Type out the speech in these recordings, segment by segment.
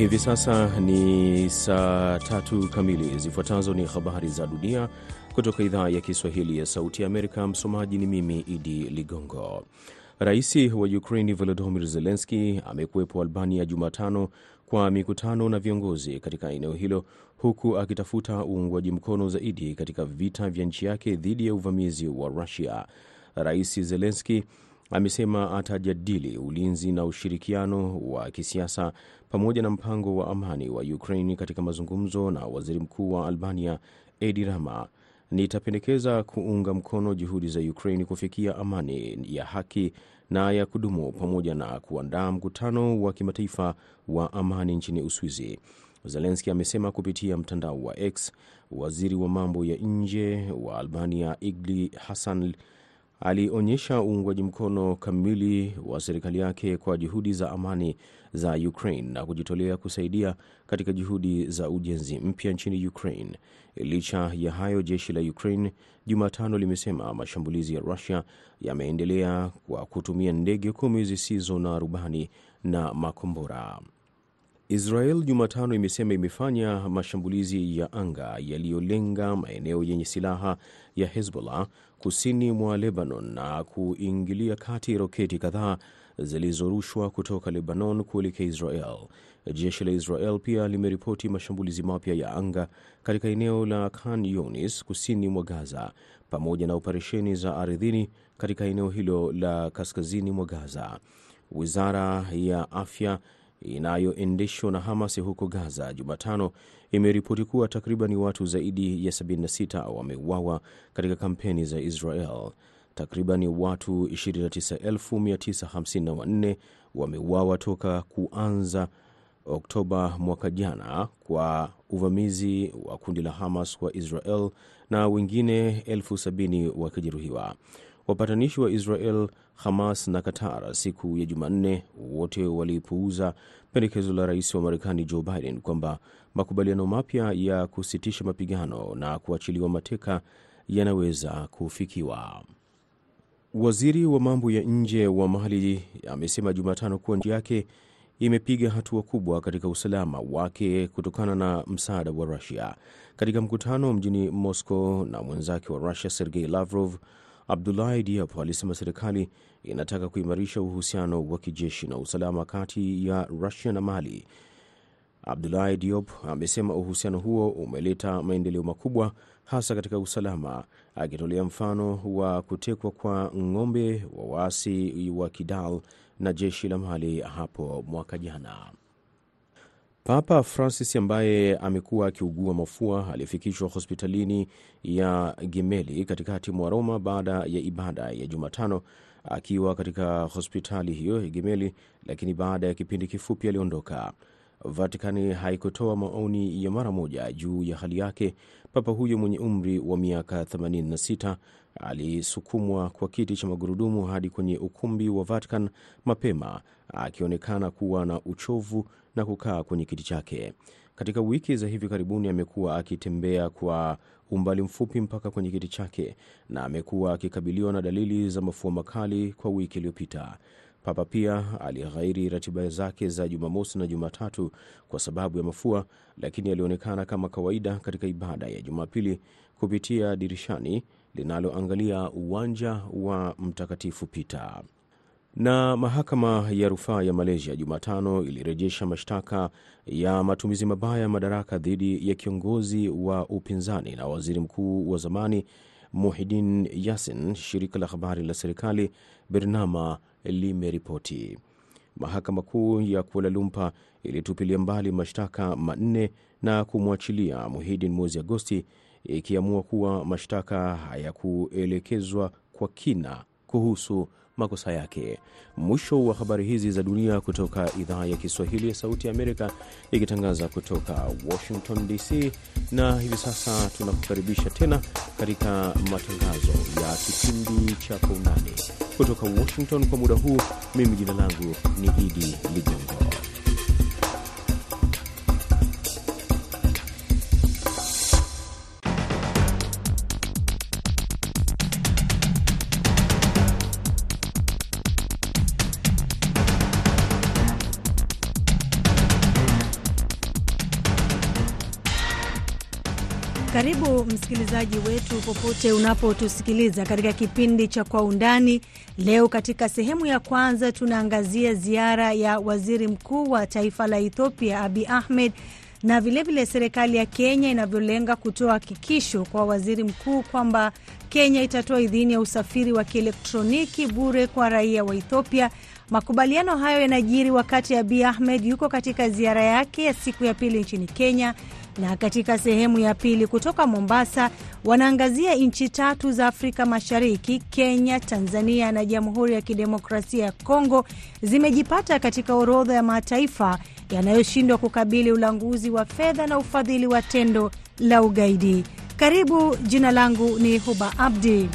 Hivi sasa ni saa tatu kamili. Zifuatazo ni habari za dunia kutoka idhaa ya Kiswahili ya Sauti ya Amerika. Msomaji ni mimi Idi Ligongo. Rais wa Ukraini Volodymyr Zelenski amekuwepo Albania Jumatano kwa mikutano na viongozi katika eneo hilo huku akitafuta uungwaji mkono zaidi katika vita vya nchi yake dhidi ya uvamizi wa Rusia. Rais Zelenski amesema atajadili ulinzi na ushirikiano wa kisiasa pamoja na mpango wa amani wa Ukraine katika mazungumzo na waziri mkuu wa Albania Edi Rama. Nitapendekeza kuunga mkono juhudi za Ukraine kufikia amani ya haki na ya kudumu pamoja na kuandaa mkutano wa kimataifa wa amani nchini Uswizi. Zelenski amesema kupitia mtandao wa X. Waziri wa mambo ya nje wa Albania Igli Hassan alionyesha uungwaji mkono kamili wa serikali yake kwa juhudi za amani za Ukraine na kujitolea kusaidia katika juhudi za ujenzi mpya nchini Ukraine. Licha ya hayo, jeshi la Ukraine Jumatano limesema mashambulizi ya Rusia yameendelea kwa kutumia ndege kumi zisizo na rubani na makombora. Israel Jumatano imesema imefanya mashambulizi ya anga yaliyolenga maeneo yenye silaha ya Hezbollah kusini mwa Lebanon na kuingilia kati roketi kadhaa zilizorushwa kutoka Lebanon kuelekea Israel. Jeshi la Israel pia limeripoti mashambulizi mapya ya anga katika eneo la Khan Younis kusini mwa Gaza, pamoja na operesheni za ardhini katika eneo hilo la kaskazini mwa Gaza. Wizara ya afya inayoendeshwa na Hamas huko Gaza Jumatano imeripoti kuwa takriban watu zaidi ya 76 wameuawa katika kampeni za Israel. Takriban watu 29954 wameuawa toka kuanza Oktoba mwaka jana kwa uvamizi wa kundi la Hamas kwa Israel na wengine elfu sabini wakijeruhiwa. Wapatanishi wa Israel, Hamas na Qatar siku ya Jumanne wote walipuuza pendekezo la rais wa Marekani Joe Biden kwamba makubaliano mapya ya kusitisha mapigano na kuachiliwa mateka yanaweza kufikiwa. Waziri wa mambo ya nje wa Mali amesema Jumatano kuwa nchi yake imepiga hatua kubwa katika usalama wake kutokana na msaada wa Rusia. Katika mkutano mjini Moscow na mwenzake wa Rusia Sergei Lavrov, Abdulahi Diop alisema serikali inataka kuimarisha uhusiano wa kijeshi na usalama kati ya Rusia na Mali. Abdulahi Diop amesema uhusiano huo umeleta maendeleo makubwa hasa katika usalama, akitolea mfano wa kutekwa kwa ng'ombe wa waasi wa Kidal na jeshi la Mali hapo mwaka jana. Papa Francis ambaye amekuwa akiugua mafua alifikishwa hospitalini ya Gemelli katikati mwa Roma baada ya ibada ya Jumatano akiwa katika hospitali hiyo Gemelli, lakini baada ya kipindi kifupi aliondoka. Vatikani haikutoa maoni ya mara moja juu ya hali yake. Papa huyo mwenye umri wa miaka 86 alisukumwa kwa kiti cha magurudumu hadi kwenye ukumbi wa Vatican mapema, akionekana kuwa na uchovu na kukaa kwenye kiti chake. Katika wiki za hivi karibuni amekuwa akitembea kwa umbali mfupi mpaka kwenye kiti chake na amekuwa akikabiliwa na dalili za mafua makali kwa wiki iliyopita. Papa pia alighairi ratiba zake za Jumamosi na Jumatatu kwa sababu ya mafua, lakini alionekana kama kawaida katika ibada ya Jumapili kupitia dirishani linaloangalia uwanja wa Mtakatifu Pita. Na mahakama ya rufaa ya Malaysia Jumatano ilirejesha mashtaka ya matumizi mabaya ya madaraka dhidi ya kiongozi wa upinzani na waziri mkuu wa zamani Muhidin Yasin, shirika la habari la serikali Bernama limeripoti. Mahakama Kuu ya Kuala Lumpur ilitupilia mbali mashtaka manne na kumwachilia Muhidin mwezi Agosti, ikiamua kuwa mashtaka hayakuelekezwa kwa kina kuhusu makosa yake. Mwisho wa habari hizi za dunia kutoka idhaa ya Kiswahili ya Sauti ya Amerika, ikitangaza kutoka Washington DC. Na hivi sasa tunakukaribisha tena katika matangazo ya kipindi cha Kwa Undani kutoka Washington. Kwa muda huu, mimi jina langu ni Idi Ligongo. Karibu msikilizaji wetu popote unapotusikiliza katika kipindi cha Kwa Undani. Leo katika sehemu ya kwanza tunaangazia ziara ya waziri mkuu wa taifa la Ethiopia Abiy Ahmed na vilevile serikali ya Kenya inavyolenga kutoa hakikisho kwa waziri mkuu kwamba Kenya itatoa idhini ya usafiri wa kielektroniki bure kwa raia wa Ethiopia. Makubaliano hayo yanajiri wakati Abiy Ahmed yuko katika ziara yake ya siku ya pili nchini Kenya na katika sehemu ya pili kutoka Mombasa wanaangazia nchi tatu za Afrika Mashariki, Kenya, Tanzania na Jamhuri ya Kidemokrasia ya Kongo zimejipata katika orodha ya mataifa yanayoshindwa kukabili ulanguzi wa fedha na ufadhili wa tendo la ugaidi. Karibu, jina langu ni Huba Abdi.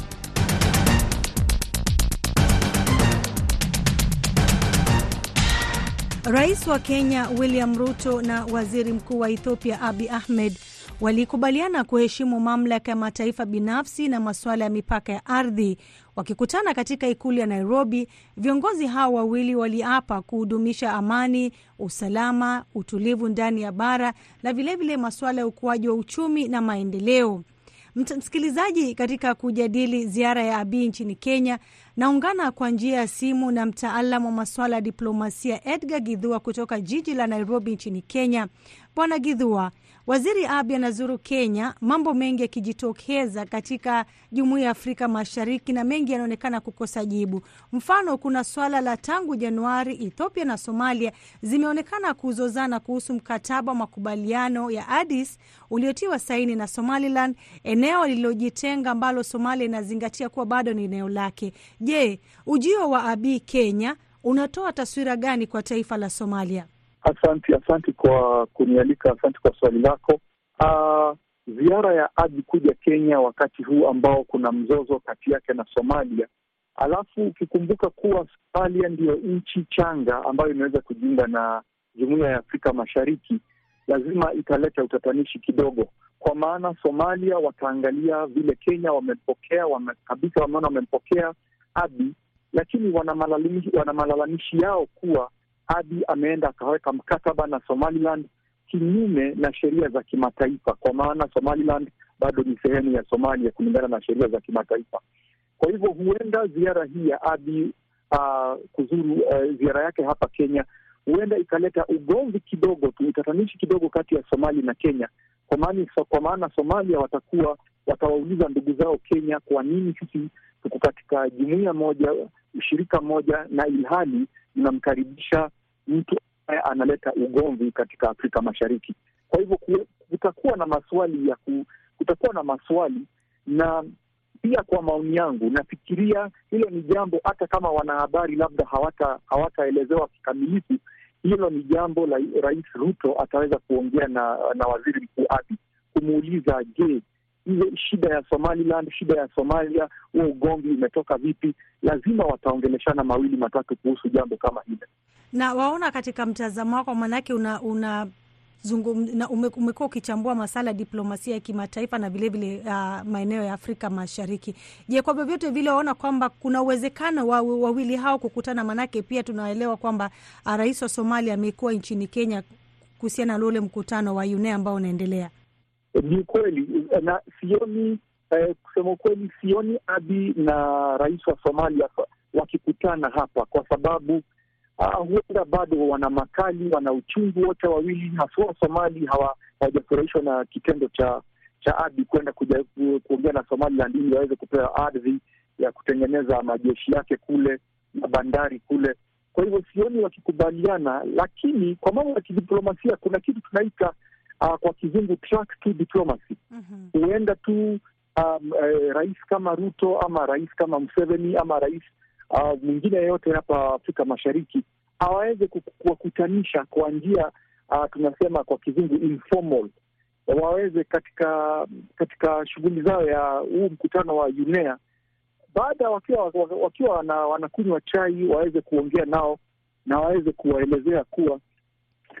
Rais wa Kenya William Ruto na waziri mkuu wa Ethiopia Abiy Ahmed walikubaliana kuheshimu mamlaka ya mataifa binafsi na masuala ya mipaka ya ardhi. Wakikutana katika ikulu ya Nairobi, viongozi hao wawili waliapa kuhudumisha amani, usalama, utulivu ndani ya bara na vilevile masuala ya ukuaji wa uchumi na maendeleo. Msikilizaji, katika kujadili ziara ya Abiy nchini Kenya, naungana kwa njia ya simu na mtaalam wa masuala ya diplomasia Edgar Gidhua kutoka jiji la Nairobi nchini Kenya. Bwana Gidhua, waziri Abiy anazuru Kenya, mambo mengi yakijitokeza katika jumuiya ya Afrika Mashariki na mengi yanaonekana kukosa jibu. Mfano, kuna swala la tangu Januari Ethiopia na Somalia zimeonekana kuzozana kuhusu mkataba wa makubaliano ya Addis uliotiwa saini na Somaliland, eneo lililojitenga ambalo Somalia inazingatia kuwa bado ni eneo lake. Je, ujio wa Abiy Kenya unatoa taswira gani kwa taifa la Somalia? Asante, asante kwa kunialika, asante kwa swali lako. Uh, ziara ya Abiy kuja Kenya wakati huu ambao kuna mzozo kati yake na Somalia, alafu ukikumbuka kuwa Somalia ndiyo nchi changa ambayo imeweza kujiunga na jumuiya ya Afrika Mashariki, lazima italeta utatanishi kidogo, kwa maana Somalia wataangalia vile Kenya wamempokea wame, kabisa wameona wamempokea Abiy, lakini wana malalamishi yao kuwa Abiy ameenda akaweka mkataba na Somaliland kinyume na sheria za kimataifa, kwa maana Somaliland bado ni sehemu ya Somalia kulingana na sheria za kimataifa. Kwa hivyo huenda ziara hii ya Abi uh, kuzuru uh, ziara yake hapa Kenya huenda ikaleta ugomvi kidogo tu, utatanishi kidogo kati ya Somali na Kenya, kwa maana Somalia watakuwa watawauliza ndugu zao Kenya, kwa nini sisi tuko katika jumuiya moja, ushirika moja, na ilhali inamkaribisha mtu ambaye analeta ugomvi katika Afrika Mashariki. Kwa hivyo kutakuwa na maswali ya ku, kutakuwa na maswali na pia, kwa maoni yangu, nafikiria hilo ni jambo, hata kama wanahabari labda hawata hawataelezewa kikamilifu, hilo ni jambo la Rais Ruto ataweza kuongea na na waziri mkuu Abiy kumuuliza, je, ile shida ya Somaliland, shida ya Somalia, huo ugomvi umetoka vipi? Lazima wataongeleshana mawili matatu kuhusu jambo kama hilo. Na waona katika mtazamo wako, maanake una, una umekuwa ukichambua masala ya diplomasia ya kimataifa na vilevile uh, maeneo ya Afrika Mashariki. Je, kwa vyovyote vile waona kwamba kuna uwezekano wa wawili hao kukutana? Maanake pia tunaelewa kwamba uh, rais wa Somalia amekuwa nchini Kenya kuhusiana na ule mkutano wa UNE ambao unaendelea. Ni kweli na sioni eh, kusema ukweli, sioni Abi na rais wa Somalia wakikutana hapa kwa sababu huenda uh, bado wana makali, wana uchungu wote wawili, haswa Somali hawajafurahishwa na kitendo cha cha Abi kwenda kuongea na Somaliland ili waweze kupewa ardhi ya kutengeneza majeshi yake kule na bandari kule. Kwa hivyo sioni wakikubaliana, lakini kwa mambo ya kidiplomasia kuna kitu tunaita uh, kwa kizungu track to diplomacy. Huenda mm -hmm. tu um, eh, rais kama Ruto ama rais kama Museveni ama rais Uh, mwingine yeyote hapa Afrika Mashariki awaweze kuwakutanisha kwa njia uh, tunasema kwa kizungu informal, waweze katika katika shughuli zao ya huu mkutano wa UNEA, baada wakiwa wakiwa wanakunywa chai, waweze kuongea nao na waweze kuwaelezea kuwa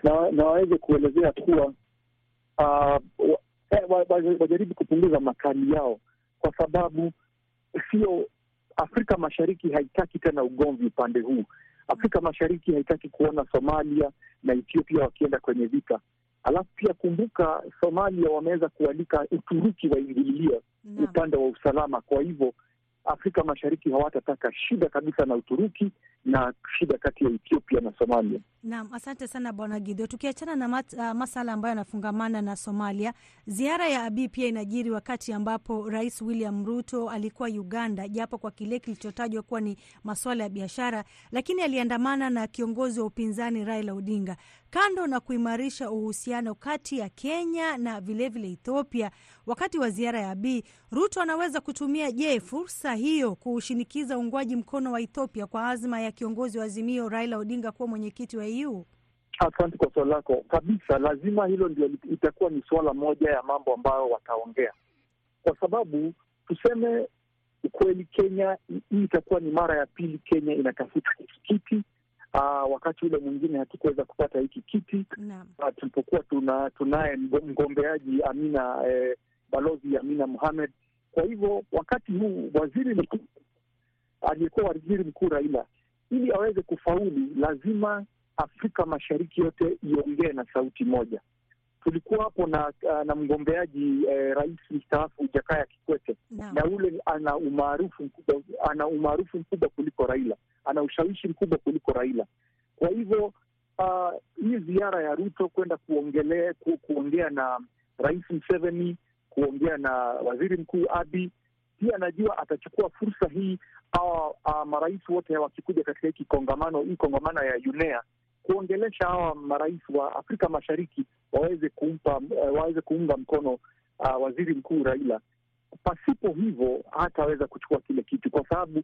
na, na waweze kuelezea kuwa uh, wajaribu kupunguza makali yao, kwa sababu sio Afrika Mashariki haitaki tena ugomvi upande huu. Afrika Mashariki haitaki kuona Somalia na Ethiopia wakienda kwenye vita. Alafu pia kumbuka, Somalia wameweza kualika Uturuki waingililia upande wa usalama. Kwa hivyo Afrika Mashariki hawatataka shida kabisa na Uturuki na shida kati ya Ethiopia na Somalia. Naam, asante sana Bwana Gido. Tukiachana na mat, uh, masala ambayo yanafungamana na Somalia, ziara ya Abiy pia inajiri wakati ambapo Rais William Ruto alikuwa Uganda, japo kwa kile kilichotajwa kuwa ni masuala ya biashara, lakini aliandamana na kiongozi wa upinzani Raila Odinga. Kando na kuimarisha uhusiano kati ya Kenya na vilevile vile Ethiopia, wakati wa ziara ya Abiy, Ruto anaweza kutumia je, fursa hiyo kushinikiza uungwaji mkono wa Ethiopia kwa azma ya kiongozi wa Azimio Raila Odinga kuwa mwenyekiti wa EU? Asante kwa swali lako kabisa. Lazima hilo ndio itakuwa ni suala moja ya mambo ambayo wataongea, kwa sababu tuseme ukweli, Kenya hii itakuwa ni mara ya pili Kenya inatafuta hiki kiti. Uh, wakati ule mwingine hatukuweza kupata hiki kiti uh, tulipokuwa tuna tunaye mgombeaji Amina eh, balozi Amina Mohamed. Kwa hivyo wakati huu waziri mkuu aliyekuwa waziri mkuu Raila, ili aweze kufaulu, lazima Afrika Mashariki yote iongee na sauti moja. Tulikuwa hapo na na mgombeaji eh, rais mstaafu Jakaya Kikwete no. na ule ana umaarufu mkubwa, ana umaarufu mkubwa kuliko Raila, ana ushawishi mkubwa kuliko Raila. Kwa hivyo uh, hii ziara ya Ruto kwenda kuongelea ku, kuongea na rais Museveni, kuongea na waziri mkuu Abiy, pia anajua atachukua fursa hii awa uh, marais wote wakikuja katika hiki kongamano hii kongamano ya UNEA kuongelesha hawa marais wa Afrika Mashariki waweze kumpa uh, waweze kuunga mkono uh, waziri mkuu Raila. Pasipo hivyo hataweza kuchukua kile kitu, kwa sababu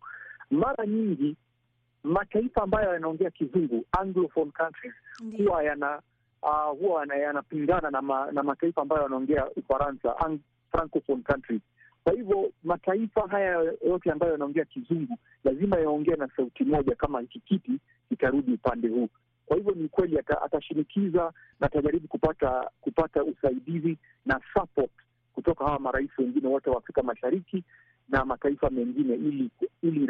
mara nyingi mataifa ambayo yanaongea kizungu anglophone countries huwa yana uh, huwa yanapingana na, ma, na mataifa ambayo yanaongea Ufaransa francophone countries. Kwa hivyo mataifa haya yote ambayo yanaongea kizungu lazima yaongee na sauti moja, kama hiki kiti kitarudi upande huu. Kwa hivyo ni kweli atashinikiza na atajaribu kupata kupata usaidizi na support kutoka hawa marais wengine wote wa Afrika Mashariki na mataifa mengine ili ili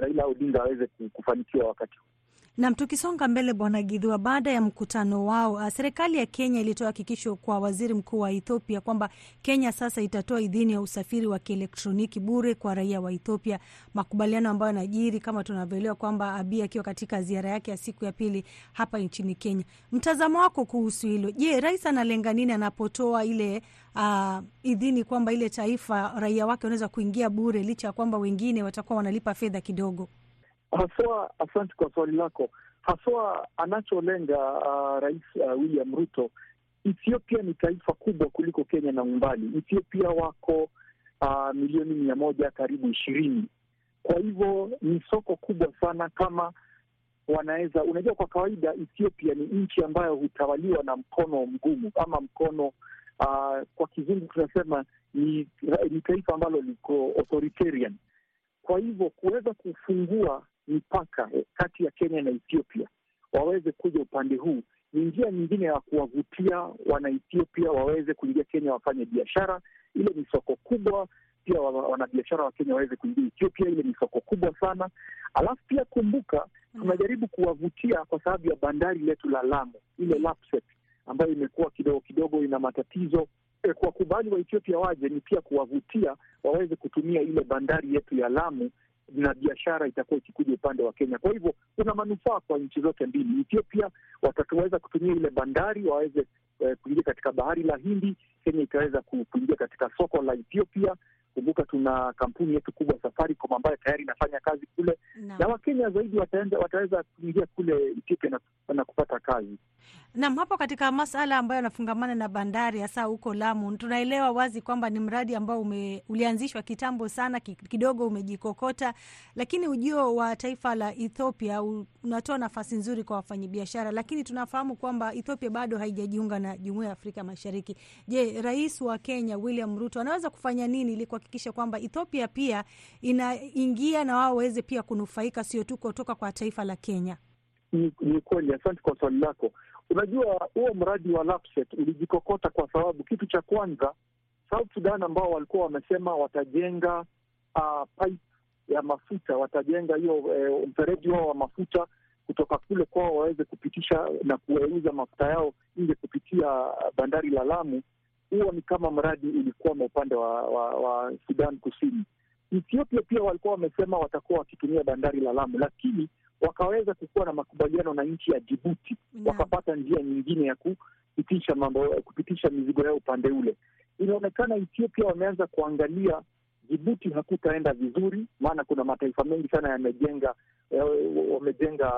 Raila Odinga aweze kufanikiwa wakati huu. Nam, tukisonga mbele, Bwana Gidhua, baada ya mkutano wao, serikali ya Kenya ilitoa hakikisho kwa waziri mkuu wa Ethiopia kwamba Kenya sasa itatoa idhini ya usafiri wa kielektroniki bure kwa raia wa Ethiopia, makubaliano ambayo yanajiri kama tunavyoelewa kwamba Abiy akiwa katika ziara yake ya siku ya pili hapa nchini Kenya. Mtazamo wako kuhusu hilo? Je, rais analenga nini anapotoa ile uh, idhini kwamba ile taifa raia wake wanaweza kuingia bure licha ya kwamba wengine watakuwa wanalipa fedha kidogo? Haswa, asante kwa swali lako. Haswa anacholenga uh, rais uh, William Ruto, Ethiopia ni taifa kubwa kuliko Kenya na umbali. Ethiopia wako uh, milioni mia moja karibu ishirini. Kwa hivyo ni soko kubwa sana. Kama wanaweza, unajua, kwa kawaida Ethiopia ni nchi ambayo hutawaliwa na mkono mgumu ama mkono uh, kwa kizungu tunasema ni, ni taifa ambalo liko authoritarian. Kwa hivyo kuweza kufungua mipaka kati ya Kenya na Ethiopia waweze kuja upande huu ni njia nyingine ya kuwavutia Wanaethiopia waweze kuingia Kenya wafanye biashara. Ile ni soko kubwa. Pia wanabiashara wa Kenya waweze kuingia Ethiopia, ile ni soko kubwa sana. Alafu pia kumbuka, tunajaribu kuwavutia kwa sababu ya bandari letu la Lamu, ile Lapsset ambayo imekuwa kidogo kidogo ina matatizo. E, kwa kubali wa Ethiopia waje ni pia kuwavutia waweze kutumia ile bandari yetu ya Lamu na biashara itakuwa ikikuja upande wa Kenya. Kwa hivyo kuna manufaa kwa nchi zote mbili. Ethiopia wataweza kutumia ile bandari waweze eh, kuingia katika bahari la Hindi. Kenya itaweza kuingia katika soko la Ethiopia. Kumbuka tuna kampuni yetu kubwa Safaricom ambayo tayari inafanya kazi kule no. na Wakenya zaidi wataweza kuingia kule Ethiopia na, na kupata kazi nam. Hapo katika masala ambayo yanafungamana na bandari hasa huko Lamu, tunaelewa wazi kwamba ni mradi ambao ume, ulianzishwa kitambo sana, kidogo umejikokota, lakini ujio wa taifa la Ethiopia unatoa nafasi nzuri kwa wafanyabiashara, lakini tunafahamu kwamba Ethiopia bado haijajiunga na Jumuiya ya Afrika Mashariki. Je, rais wa Kenya William Ruto anaweza kufanya nini ili kuhakikisha kwamba Ethiopia pia inaingia na wao waweze pia kunufaika, sio tu kutoka kwa taifa la Kenya? Ni, kweli. Asante kwa swali lako. Unajua, huo mradi wa Lapset ulijikokota kwa sababu kitu cha kwanza, South Sudan ambao walikuwa wamesema watajenga uh, pipe ya mafuta, watajenga hiyo eh, mfereji wao wa mafuta kutoka kule kwao waweze kupitisha na kuuza mafuta yao nje kupitia bandari la Lamu. Huo ni kama mradi ulikuwa upande wa, wa, wa Sudan Kusini. Ethiopia pia walikuwa wamesema watakuwa wakitumia bandari la Lamu, lakini wakaweza kukuwa na makubaliano na nchi ya Jibuti, wakapata njia nyingine ya kupitisha mambo, kupitisha mizigo yao upande ule. Inaonekana Ethiopia wameanza kuangalia Jibuti hakutaenda vizuri, maana kuna mataifa mengi sana yamejenga wamejenga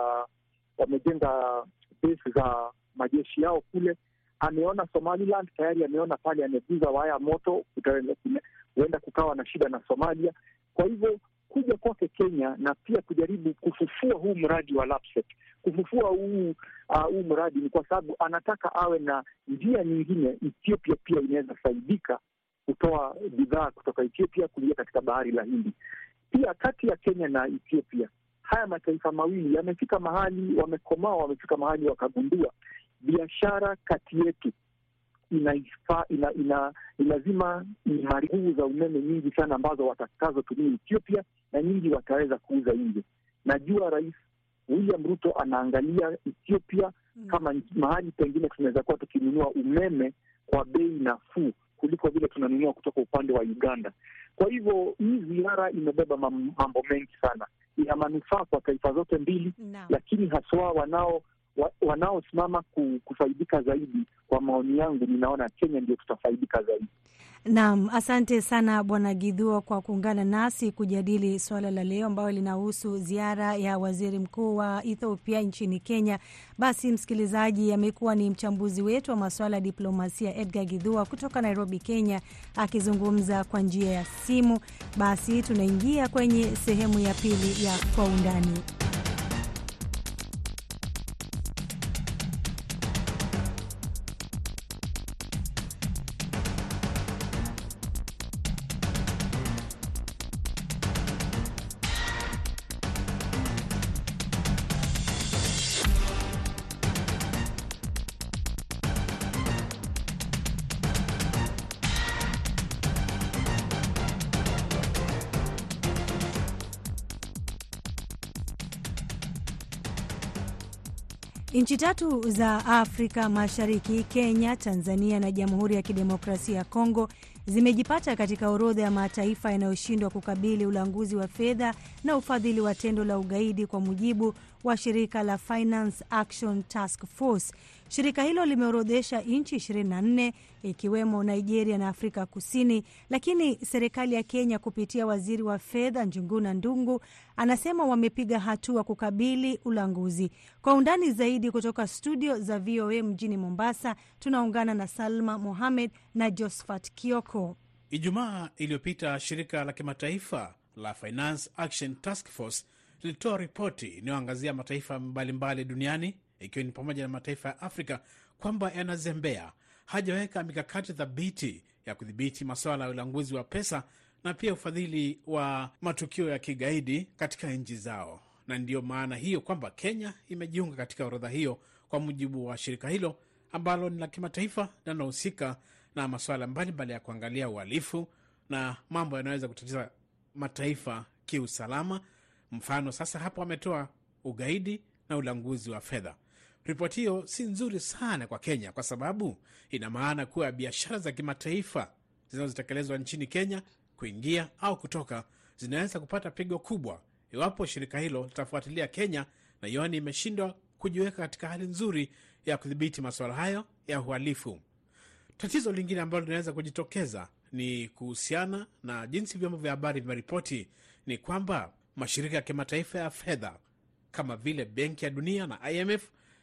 wamejenga besi za majeshi yao kule. Ameona Somaliland tayari, ameona pale, ameguza waya moto, huenda kukawa na shida na Somalia. Kwa hivyo kuja kwake Kenya na pia kujaribu kufufua huu mradi wa LAPSSET, kufufua huu uh, huu mradi ni kwa sababu anataka awe na njia nyingine. Ethiopia pia inaweza faidika kutoa bidhaa kutoka Ethiopia kuingia katika bahari la Hindi. Pia kati ya Kenya na Ethiopia, haya mataifa mawili yamefika mahali wamekomaa, wamefika mahali wakagundua biashara kati yetu inaifa, ina, ina, lazima ni nguvu za umeme nyingi sana ambazo watakazotumia Ethiopia na nyingi wataweza kuuza nje. Najua Rais William Ruto anaangalia Ethiopia mm, kama mahali pengine tunaweza kuwa tukinunua umeme kwa bei nafuu kuliko vile tunanunua kutoka upande wa Uganda. Kwa hivyo hii ziara imebeba mambo mengi sana, ina manufaa kwa taifa zote mbili no. Lakini haswa wanao wa, wanaosimama kufaidika zaidi, kwa maoni yangu, ninaona Kenya ndio tutafaidika zaidi. Naam, asante sana Bwana Gidhua kwa kuungana nasi kujadili suala la leo ambayo linahusu ziara ya waziri mkuu wa Ethiopia nchini Kenya. Basi msikilizaji, amekuwa ni mchambuzi wetu wa masuala ya diplomasia Edgar Gidhua kutoka Nairobi, Kenya, akizungumza kwa njia ya simu. Basi tunaingia kwenye sehemu ya pili ya kwa undani. Nchi tatu za Afrika Mashariki, Kenya, Tanzania na Jamhuri ya Kidemokrasia ya Kongo zimejipata katika orodha ya mataifa yanayoshindwa kukabili ulanguzi wa fedha na ufadhili wa tendo la ugaidi, kwa mujibu wa shirika la Finance Action Task Force. Shirika hilo limeorodhesha nchi 24 ikiwemo Nigeria na Afrika Kusini, lakini serikali ya Kenya kupitia waziri wa fedha Njuguna Ndungu anasema wamepiga hatua kukabili ulanguzi. Kwa undani zaidi kutoka studio za VOA mjini Mombasa, tunaungana na Salma Mohamed na Josphat Kioko. Ijumaa iliyopita shirika la kimataifa la Finance Action Task Force lilitoa ripoti inayoangazia mataifa mbalimbali duniani ikiwa ni pamoja na mataifa ya Afrika kwamba yanazembea, hajaweka mikakati thabiti ya kudhibiti masuala ya ulanguzi wa pesa na pia ufadhili wa matukio ya kigaidi katika nchi zao, na ndiyo maana hiyo kwamba Kenya imejiunga katika orodha hiyo, kwa mujibu wa shirika hilo ambalo ni la kimataifa linalohusika na masuala mbalimbali ya kuangalia uhalifu na mambo yanayoweza kutatiza mataifa kiusalama. Mfano sasa hapo ametoa ugaidi na ulanguzi wa fedha. Ripoti hiyo si nzuri sana kwa Kenya kwa sababu ina maana kuwa biashara za kimataifa zinazotekelezwa nchini Kenya kuingia au kutoka zinaweza kupata pigo kubwa iwapo shirika hilo litafuatilia Kenya na ioni imeshindwa kujiweka katika hali nzuri ya kudhibiti masuala hayo ya uhalifu. Tatizo lingine ambalo linaweza kujitokeza ni kuhusiana na jinsi vyombo vya habari vimeripoti, ni kwamba mashirika ya kimataifa ya fedha kama vile Benki ya Dunia na IMF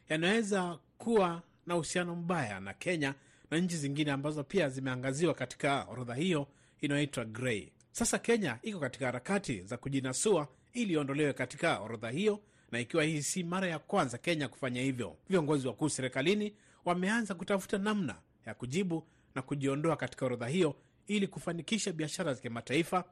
yanaweza kuwa na uhusiano mbaya na Kenya na nchi zingine ambazo pia zimeangaziwa katika orodha hiyo inayoitwa grey. Sasa Kenya iko katika harakati za kujinasua ili iondolewe katika orodha hiyo, na ikiwa hii si mara ya kwanza Kenya kufanya hivyo, viongozi wakuu serikalini wameanza kutafuta namna ya kujibu na kujiondoa katika orodha hiyo ili kufanikisha biashara za kimataifa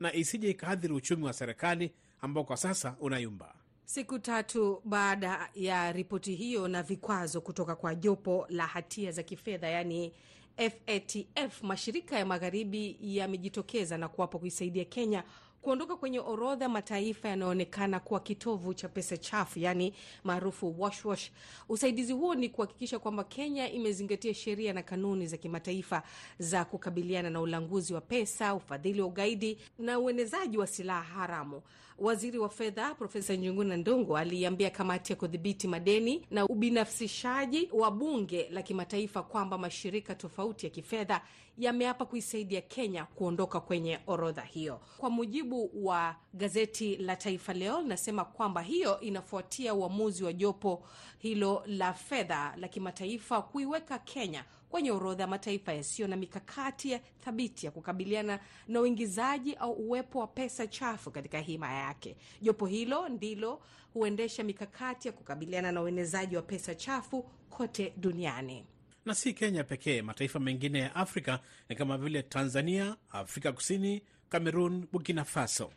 na isije ikaathiri uchumi wa serikali ambao kwa sasa unayumba. Siku tatu baada ya ripoti hiyo na vikwazo kutoka kwa jopo la hatia za kifedha yaani FATF, mashirika ya magharibi yamejitokeza na kuwapo kuisaidia Kenya kuondoka kwenye orodha mataifa yanayoonekana kuwa kitovu cha pesa chafu, yaani maarufu wash wash. Usaidizi huo ni kuhakikisha kwamba Kenya imezingatia sheria na kanuni za kimataifa za kukabiliana na ulanguzi wa pesa, ufadhili wa ugaidi na uenezaji wa silaha haramu. Waziri wa fedha Profesa Njuguna Ndung'u aliambia kamati ya kudhibiti madeni na ubinafsishaji wa bunge la kimataifa kwamba mashirika tofauti ya kifedha yameapa kuisaidia Kenya kuondoka kwenye orodha hiyo. Kwa mujibu wa gazeti la Taifa Leo, linasema kwamba hiyo inafuatia uamuzi wa jopo hilo la fedha la kimataifa kuiweka Kenya kwenye orodha ya mataifa yasiyo na mikakati ya thabiti ya kukabiliana na uingizaji au uwepo wa pesa chafu katika hima yake. Jopo hilo ndilo huendesha mikakati ya kukabiliana na uenezaji wa pesa chafu kote duniani na si Kenya pekee. Mataifa mengine ya Afrika ni kama vile Tanzania, Afrika Kusini, Kamerun, Burkina Faso.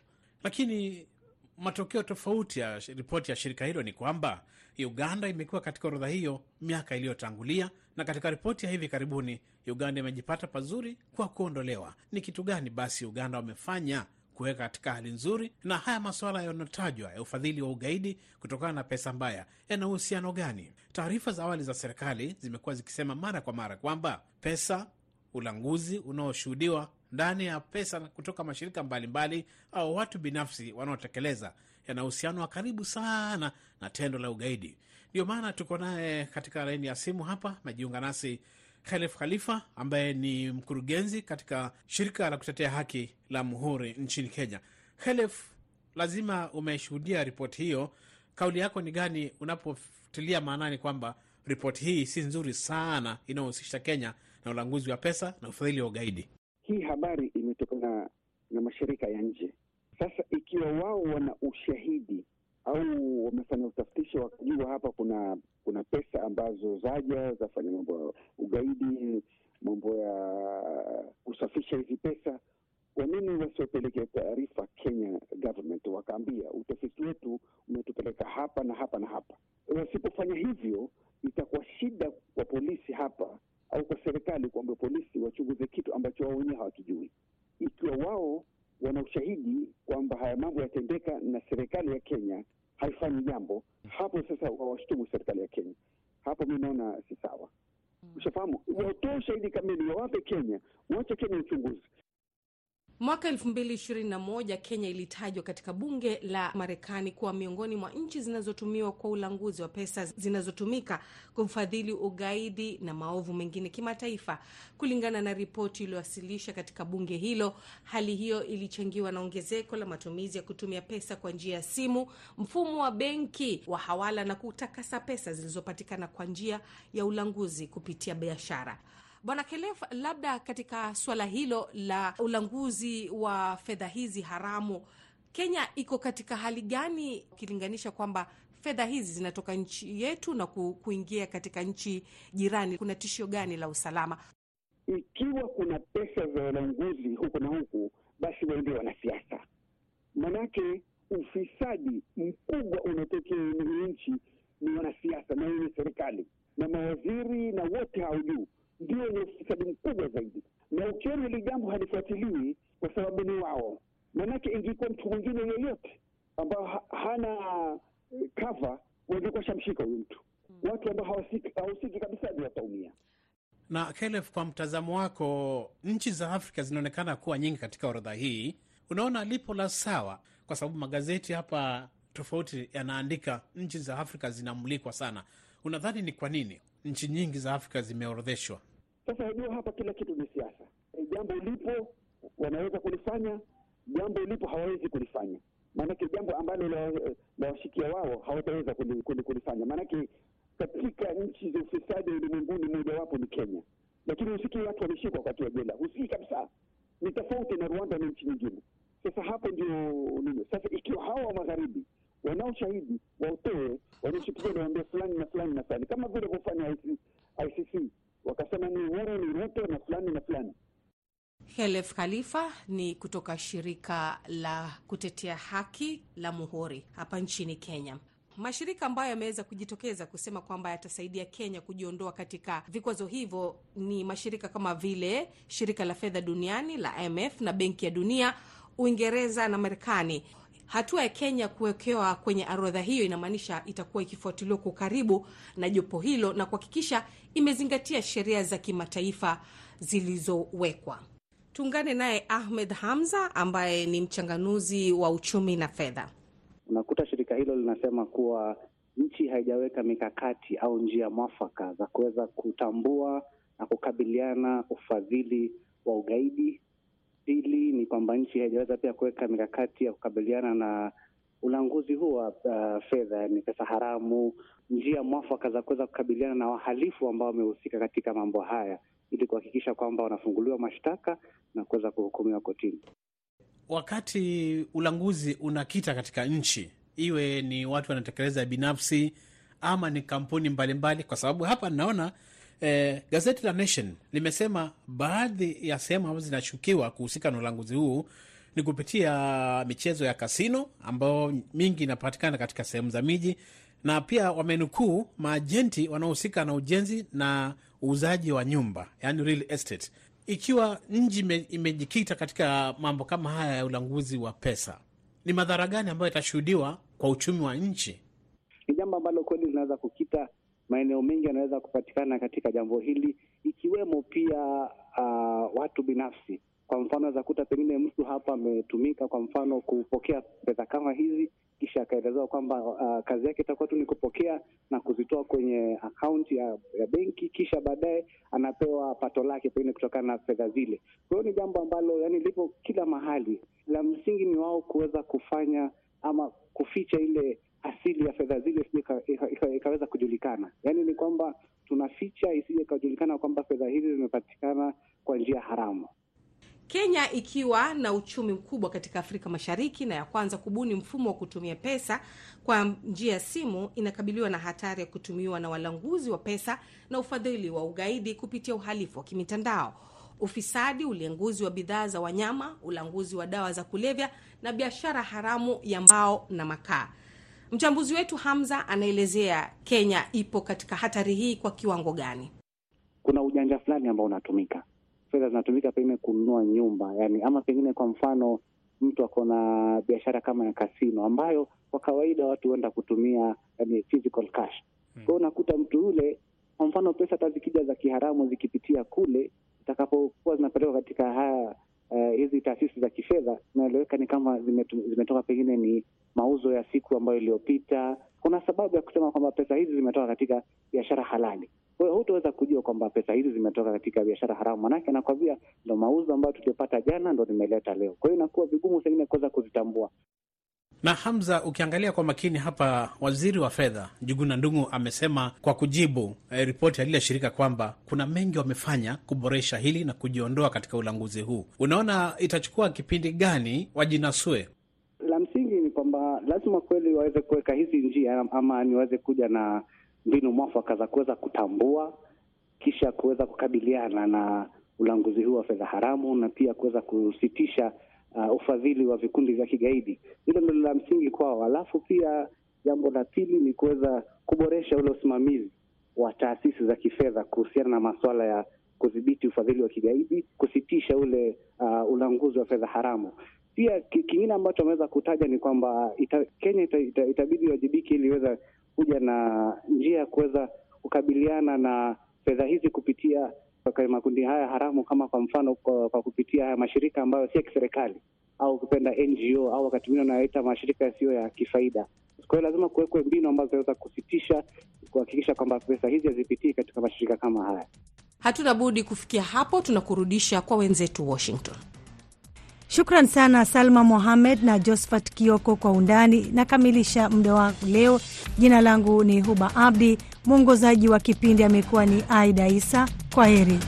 Lakini matokeo tofauti ya ripoti ya shirika hilo ni kwamba Uganda imekuwa katika orodha hiyo miaka iliyotangulia, na katika ripoti ya hivi karibuni Uganda imejipata pazuri kwa kuondolewa. Ni kitu gani basi Uganda wamefanya kuweka katika hali nzuri? Na haya masuala yanayotajwa ya ufadhili wa ugaidi kutokana na pesa mbaya yana uhusiano gani? Taarifa za awali za serikali zimekuwa zikisema mara kwa mara kwamba pesa, ulanguzi unaoshuhudiwa ndani ya pesa kutoka mashirika mbalimbali mbali, au watu binafsi wanaotekeleza yana uhusiano wa karibu sana na tendo la ugaidi. Ndio maana tuko naye katika laini ya simu hapa, amejiunga nasi Khalif Khalifa ambaye ni mkurugenzi katika shirika la kutetea haki la Muhuri nchini Kenya. Khalif, lazima umeshuhudia ripoti hiyo. Kauli yako ni gani unapotilia maanani kwamba ripoti hii si nzuri sana inayohusisha Kenya na ulanguzi wa pesa na ufadhili wa ugaidi? Hii habari imetokana na mashirika ya nje. Sasa ikiwa wao wana ushahidi au wamefanya utafitishi wakajua hapa kuna kuna pesa ambazo zaja zafanya mambo ya ugaidi, mambo ya kusafisha hizi pesa, kwa nini wasiopeleke taarifa Kenya government wakaambia utafiti wetu umetupeleka hapa na hapa na hapa? Wasipofanya hivyo, itakuwa shida kwa polisi hapa au kwa serikali kwamba polisi wachunguze kitu ambacho wao wenyewe hawakijui. Ikiwa wao wana ushahidi kwamba haya mambo yatendeka na serikali ya Kenya haifanyi jambo, hapo sasa wawashtumu serikali ya Kenya. Hapo mi naona si sawa. Ushafahamu, watoe ushahidi kamili, wawape Kenya, wache Kenya uchunguzi. Mwaka 2021 Kenya ilitajwa katika bunge la Marekani kuwa miongoni mwa nchi zinazotumiwa kwa ulanguzi wa pesa zinazotumika kufadhili ugaidi na maovu mengine kimataifa. Kulingana na ripoti iliyowasilisha katika bunge hilo, hali hiyo ilichangiwa na ongezeko la matumizi ya kutumia pesa kwa njia ya simu, mfumo wa benki wa hawala na kutakasa pesa zilizopatikana kwa njia ya ulanguzi kupitia biashara. Bwana Kelef, labda katika suala hilo la ulanguzi wa fedha hizi haramu, Kenya iko katika hali gani ukilinganisha kwamba fedha hizi zinatoka nchi yetu na kuingia katika nchi jirani? Kuna tishio gani la usalama? Ikiwa kuna pesa za ulanguzi huku na huku, basi waende wanasiasa, manake ufisadi mkubwa unaotokea nchi ni wanasiasa na wenye serikali na mawaziri na wote hawajuu juu ndio wenye ufisadi mkubwa zaidi, na ukiona hili jambo halifuatiliwi kwa sababu ni wao. Maanake ingekuwa mtu mwingine yeyote ambao hana kava, wangekuwa shamshika huyu mtu. Watu ambao hawahusiki kabisa ndio wataumia. Na Kelef, kwa mtazamo wako, nchi za Afrika zinaonekana kuwa nyingi katika orodha hii, unaona lipo la sawa? Kwa sababu magazeti hapa tofauti yanaandika nchi za Afrika zinamulikwa sana. Unadhani ni kwa nini nchi nyingi za Afrika zimeorodheshwa? Sasa wajua, hapa kila kitu ni siasa. Jambo lipo wanaweza kulifanya, jambo lipo hawawezi kulifanya. Maanake jambo ambalo lawashikia washikia wao hawataweza kulifanya. Maanake katika nchi za ufisadi ulimwenguni mojawapo ni Kenya, lakini husikii watu wameshikwa wakati wa jela, husikii kabisa. Ni tofauti na Rwanda na nchi nyingine. Sasa hapo ndio? Sasa ikiwa hawa wa magharibi wanao shahidi wautoe, wanaoshikilia waambia fulani na fulani na fulani, kama vile kufanya ICC wakasema ni ni Ruto na fulani na fulani. Helef Khalifa ni kutoka shirika la kutetea haki la Muhuri hapa nchini Kenya. Mashirika ambayo yameweza kujitokeza kusema kwamba yatasaidia Kenya kujiondoa katika vikwazo hivyo ni mashirika kama vile shirika la fedha duniani la IMF na Benki ya Dunia, Uingereza na Marekani. Hatua ya Kenya kuwekewa kwenye orodha hiyo inamaanisha itakuwa ikifuatiliwa kwa karibu na jopo hilo na kuhakikisha imezingatia sheria za kimataifa zilizowekwa. Tuungane naye Ahmed Hamza ambaye ni mchanganuzi wa uchumi na fedha. Unakuta shirika hilo linasema kuwa nchi haijaweka mikakati au njia mwafaka za kuweza kutambua na kukabiliana ufadhili wa ugaidi. Pili ni kwamba nchi haijaweza pia kuweka mikakati ya kukabiliana na ulanguzi huu wa uh, fedha, yani pesa haramu, njia mwafaka za kuweza kukabiliana na wahalifu ambao wamehusika katika mambo haya, ili kuhakikisha kwamba wanafunguliwa mashtaka na kuweza kuhukumiwa kotini. Wakati ulanguzi unakita katika nchi, iwe ni watu wanatekeleza binafsi ama ni kampuni mbalimbali mbali, kwa sababu hapa naona eh, gazeti la Nation limesema baadhi ya sehemu ambazo zinashukiwa kuhusika na ulanguzi huu ni kupitia michezo ya kasino ambayo mingi inapatikana katika sehemu za miji, na pia wamenukuu maajenti wanaohusika na ujenzi na uuzaji wa nyumba, yani real estate. Ikiwa nchi imejikita katika mambo kama haya ya ulanguzi wa pesa, ni madhara gani ambayo itashuhudiwa kwa uchumi wa nchi? Ni jambo ambalo kweli linaweza kukita maeneo mengi yanaweza kupatikana katika jambo hili, ikiwemo pia uh, watu binafsi. Kwa mfano, za kuta pengine mtu hapa ametumika, kwa mfano, kupokea fedha kama hizi, kisha akaelezewa kwamba uh, kazi yake itakuwa tu ni kupokea na kuzitoa kwenye akaunti ya, ya benki, kisha baadaye anapewa pato lake pengine kutokana na fedha zile. Kwa hiyo ni jambo ambalo yani lipo kila mahali. La msingi ni wao kuweza kufanya ama kuficha ile asili ya fedha zile ikaweza kujulikana. Yaani ni kwamba tunaficha isije ikajulikana kwamba fedha hizi zimepatikana kwa njia haramu. Kenya ikiwa na uchumi mkubwa katika Afrika Mashariki na ya kwanza kubuni mfumo wa kutumia pesa kwa njia ya simu, inakabiliwa na hatari ya kutumiwa na walanguzi wa pesa na ufadhili wa ugaidi kupitia uhalifu wa kimitandao, ufisadi, ulanguzi wa bidhaa za wanyama, ulanguzi wa dawa za kulevya na biashara haramu ya mbao na makaa. Mchambuzi wetu Hamza anaelezea Kenya ipo katika hatari hii kwa kiwango gani? Kuna ujanja fulani ambao unatumika, fedha zinatumika pengine kununua nyumba, yani ama pengine kwa mfano mtu ako na biashara kama ya kasino ambayo kwa kawaida watu huenda kutumia yani physical cash. Kwa hiyo unakuta mtu yule, kwa mfano pesa hata zikija za kiharamu zikipitia kule, zitakapokuwa zinapelekwa katika haya hizi uh, taasisi za kifedha zinaeleweka ni kama zimetoka pengine ni mauzo ya siku ambayo iliyopita. Kuna sababu ya kusema kwamba pesa hizi zimetoka katika biashara halali. Kwa hiyo hutaweza kujua kwamba pesa hizi zimetoka katika biashara haramu, manake anakwambia ndo mauzo ambayo tuliyopata jana ndo nimeleta leo. Kwa hiyo inakuwa vigumu sengine kuweza kuzitambua. Na Hamza, ukiangalia kwa makini hapa, waziri wa fedha Njuguna Ndung'u amesema kwa kujibu eh, ripoti ya lile shirika kwamba kuna mengi wamefanya kuboresha hili na kujiondoa katika ulanguzi huu. Unaona itachukua kipindi gani wajinasue? Kwamba lazima kweli waweze kuweka hizi njia ama ni waweze kuja na mbinu mwafaka za kuweza kutambua kisha kuweza kukabiliana na ulanguzi huu wa fedha haramu na pia kuweza kusitisha uh, ufadhili wa vikundi vya kigaidi. Hilo ndilo la msingi kwao. Alafu pia jambo la pili ni kuweza kuboresha ule usimamizi wa taasisi za kifedha kuhusiana na masuala ya kudhibiti ufadhili wa kigaidi, kusitisha ule uh, ulanguzi wa fedha haramu. Pia kingine ambacho ameweza kutaja ni kwamba ita, Kenya ita, ita, itabidi wajibiki ili iweza kuja na njia ya kuweza kukabiliana na fedha hizi kupitia makundi haya haramu, kama kwa mfano kwa, kwa kupitia haya mashirika ambayo si ya kiserikali au kupenda NGO au wakati mwingine wanaita mashirika yasiyo ya kifaida. Kwa hiyo lazima kuwekwe mbinu ambazo zinaweza kusitisha, kuhakikisha kwamba pesa hizi hazipitii katika mashirika kama haya. Hatuna budi kufikia hapo, tunakurudisha kwa wenzetu Washington. Shukran sana Salma Mohamed na Josphat Kioko kwa undani. Nakamilisha muda wangu leo. Jina langu ni Huba Abdi, mwongozaji wa kipindi amekuwa ni Aida Isa. Kwa heri.